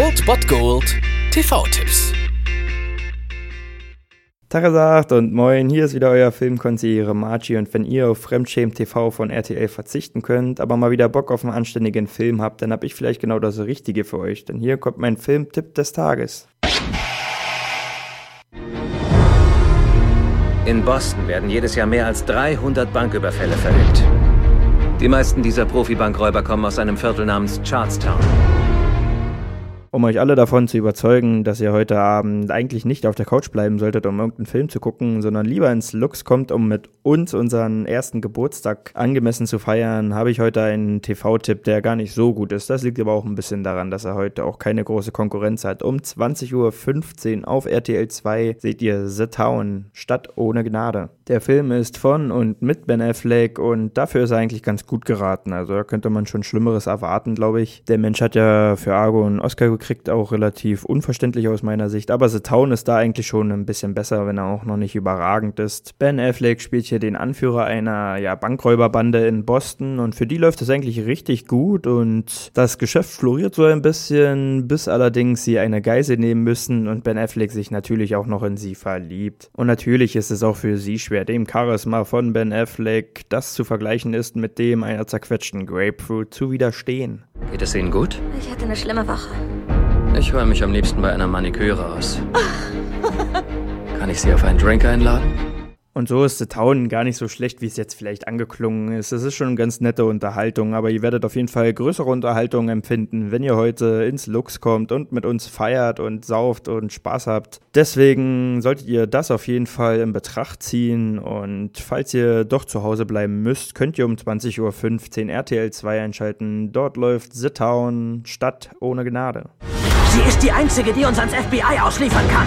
Old Bot Gold TV-Tipps. Tagesagt und moin, hier ist wieder euer Filmkonsigliere Margie und wenn ihr auf Fremdschämen TV von RTL verzichten könnt, aber mal wieder Bock auf einen anständigen Film habt, dann hab ich vielleicht genau das Richtige für euch, denn hier kommt mein Filmtipp des Tages. In Boston werden jedes Jahr mehr als 300 Banküberfälle verübt. Die meisten dieser Profibankräuber kommen aus einem Viertel namens Charlestown. Um euch alle davon zu überzeugen, dass ihr heute Abend eigentlich nicht auf der Couch bleiben solltet, um irgendeinen Film zu gucken, sondern lieber ins Lux kommt, um mit uns unseren ersten Geburtstag angemessen zu feiern, habe ich heute einen TV-Tipp, der gar nicht so gut ist. Das liegt aber auch ein bisschen daran, dass er heute auch keine große Konkurrenz hat. Um 20.15 Uhr auf RTL 2 seht ihr The Town, Stadt ohne Gnade. Der Film ist von und mit Ben Affleck und dafür ist er eigentlich ganz gut geraten. Also da könnte man schon Schlimmeres erwarten, glaube ich. Der Mensch hat ja für Argo einen Oscar gekriegt, auch relativ unverständlich aus meiner Sicht. Aber The Town ist da eigentlich schon ein bisschen besser, wenn er auch noch nicht überragend ist. Ben Affleck spielt hier den Anführer einer ja, Bankräuberbande in Boston und für die läuft es eigentlich richtig gut und das Geschäft floriert so ein bisschen, bis allerdings sie eine Geise nehmen müssen und Ben Affleck sich natürlich auch noch in sie verliebt. Und natürlich ist es auch für sie schwer, dem Charisma von Ben Affleck das zu vergleichen ist mit dem einer zerquetschten Grapefruit zu widerstehen. Geht es Ihnen gut? Ich hatte eine schlimme Woche. Ich höre mich am liebsten bei einer Maniküre aus. Kann ich Sie auf einen Drink einladen? Und so ist The Town gar nicht so schlecht, wie es jetzt vielleicht angeklungen ist. Es ist schon eine ganz nette Unterhaltung, aber ihr werdet auf jeden Fall größere Unterhaltung empfinden, wenn ihr heute ins Lux kommt und mit uns feiert und sauft und Spaß habt. Deswegen solltet ihr das auf jeden Fall in Betracht ziehen und falls ihr doch zu Hause bleiben müsst, könnt ihr um 20.15 Uhr RTL 2 einschalten. Dort läuft The Town, Stadt ohne Gnade. Sie ist die Einzige, die uns ans FBI ausliefern kann.